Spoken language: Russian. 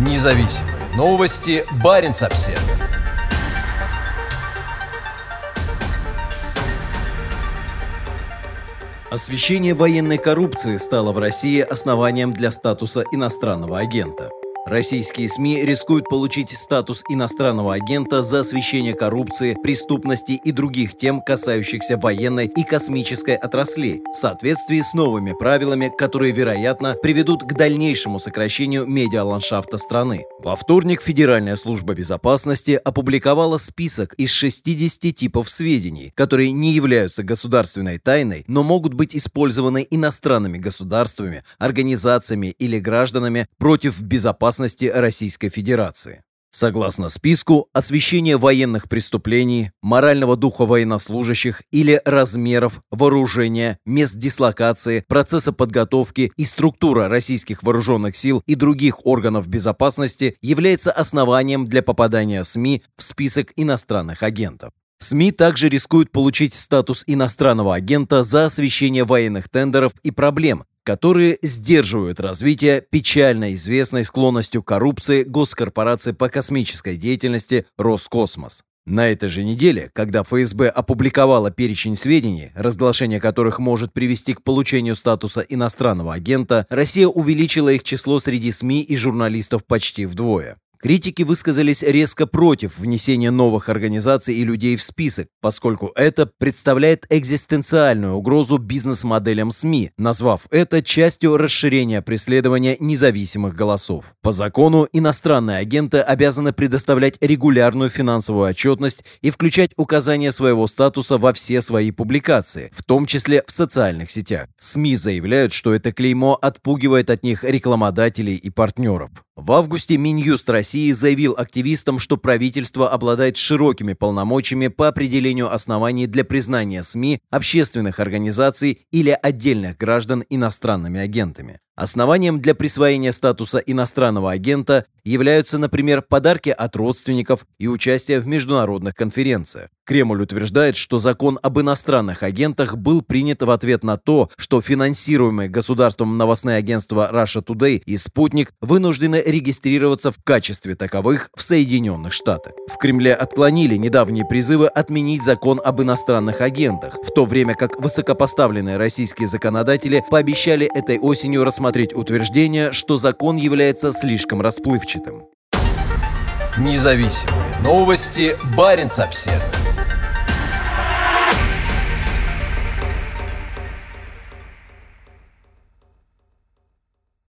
Независимые новости. Барин обсерва Освещение военной коррупции стало в России основанием для статуса иностранного агента. Российские СМИ рискуют получить статус иностранного агента за освещение коррупции, преступности и других тем, касающихся военной и космической отраслей, в соответствии с новыми правилами, которые, вероятно, приведут к дальнейшему сокращению медиаландшафта страны. Во вторник Федеральная служба безопасности опубликовала список из 60 типов сведений, которые не являются государственной тайной, но могут быть использованы иностранными государствами, организациями или гражданами против безопасности безопасности Российской Федерации. Согласно списку, освещение военных преступлений, морального духа военнослужащих или размеров, вооружения, мест дислокации, процесса подготовки и структура российских вооруженных сил и других органов безопасности является основанием для попадания СМИ в список иностранных агентов. СМИ также рискуют получить статус иностранного агента за освещение военных тендеров и проблем, которые сдерживают развитие печально известной склонностью коррупции госкорпорации по космической деятельности Роскосмос. На этой же неделе, когда ФСБ опубликовала перечень сведений, разглашение которых может привести к получению статуса иностранного агента, Россия увеличила их число среди СМИ и журналистов почти вдвое. Критики высказались резко против внесения новых организаций и людей в список, поскольку это представляет экзистенциальную угрозу бизнес-моделям СМИ, назвав это частью расширения преследования независимых голосов. По закону иностранные агенты обязаны предоставлять регулярную финансовую отчетность и включать указания своего статуса во все свои публикации, в том числе в социальных сетях. СМИ заявляют, что это клеймо отпугивает от них рекламодателей и партнеров. В августе Минюст России заявил активистам, что правительство обладает широкими полномочиями по определению оснований для признания СМИ, общественных организаций или отдельных граждан иностранными агентами. Основанием для присвоения статуса иностранного агента являются, например, подарки от родственников и участие в международных конференциях. Кремль утверждает, что закон об иностранных агентах был принят в ответ на то, что финансируемые государством новостные агентства Russia Today и Спутник вынуждены регистрироваться в качестве таковых в Соединенных Штатах. В Кремле отклонили недавние призывы отменить закон об иностранных агентах, в то время как высокопоставленные российские законодатели пообещали этой осенью рассмотреть рассмотреть утверждение, что закон является слишком расплывчатым. Независимые новости. Барин обседный.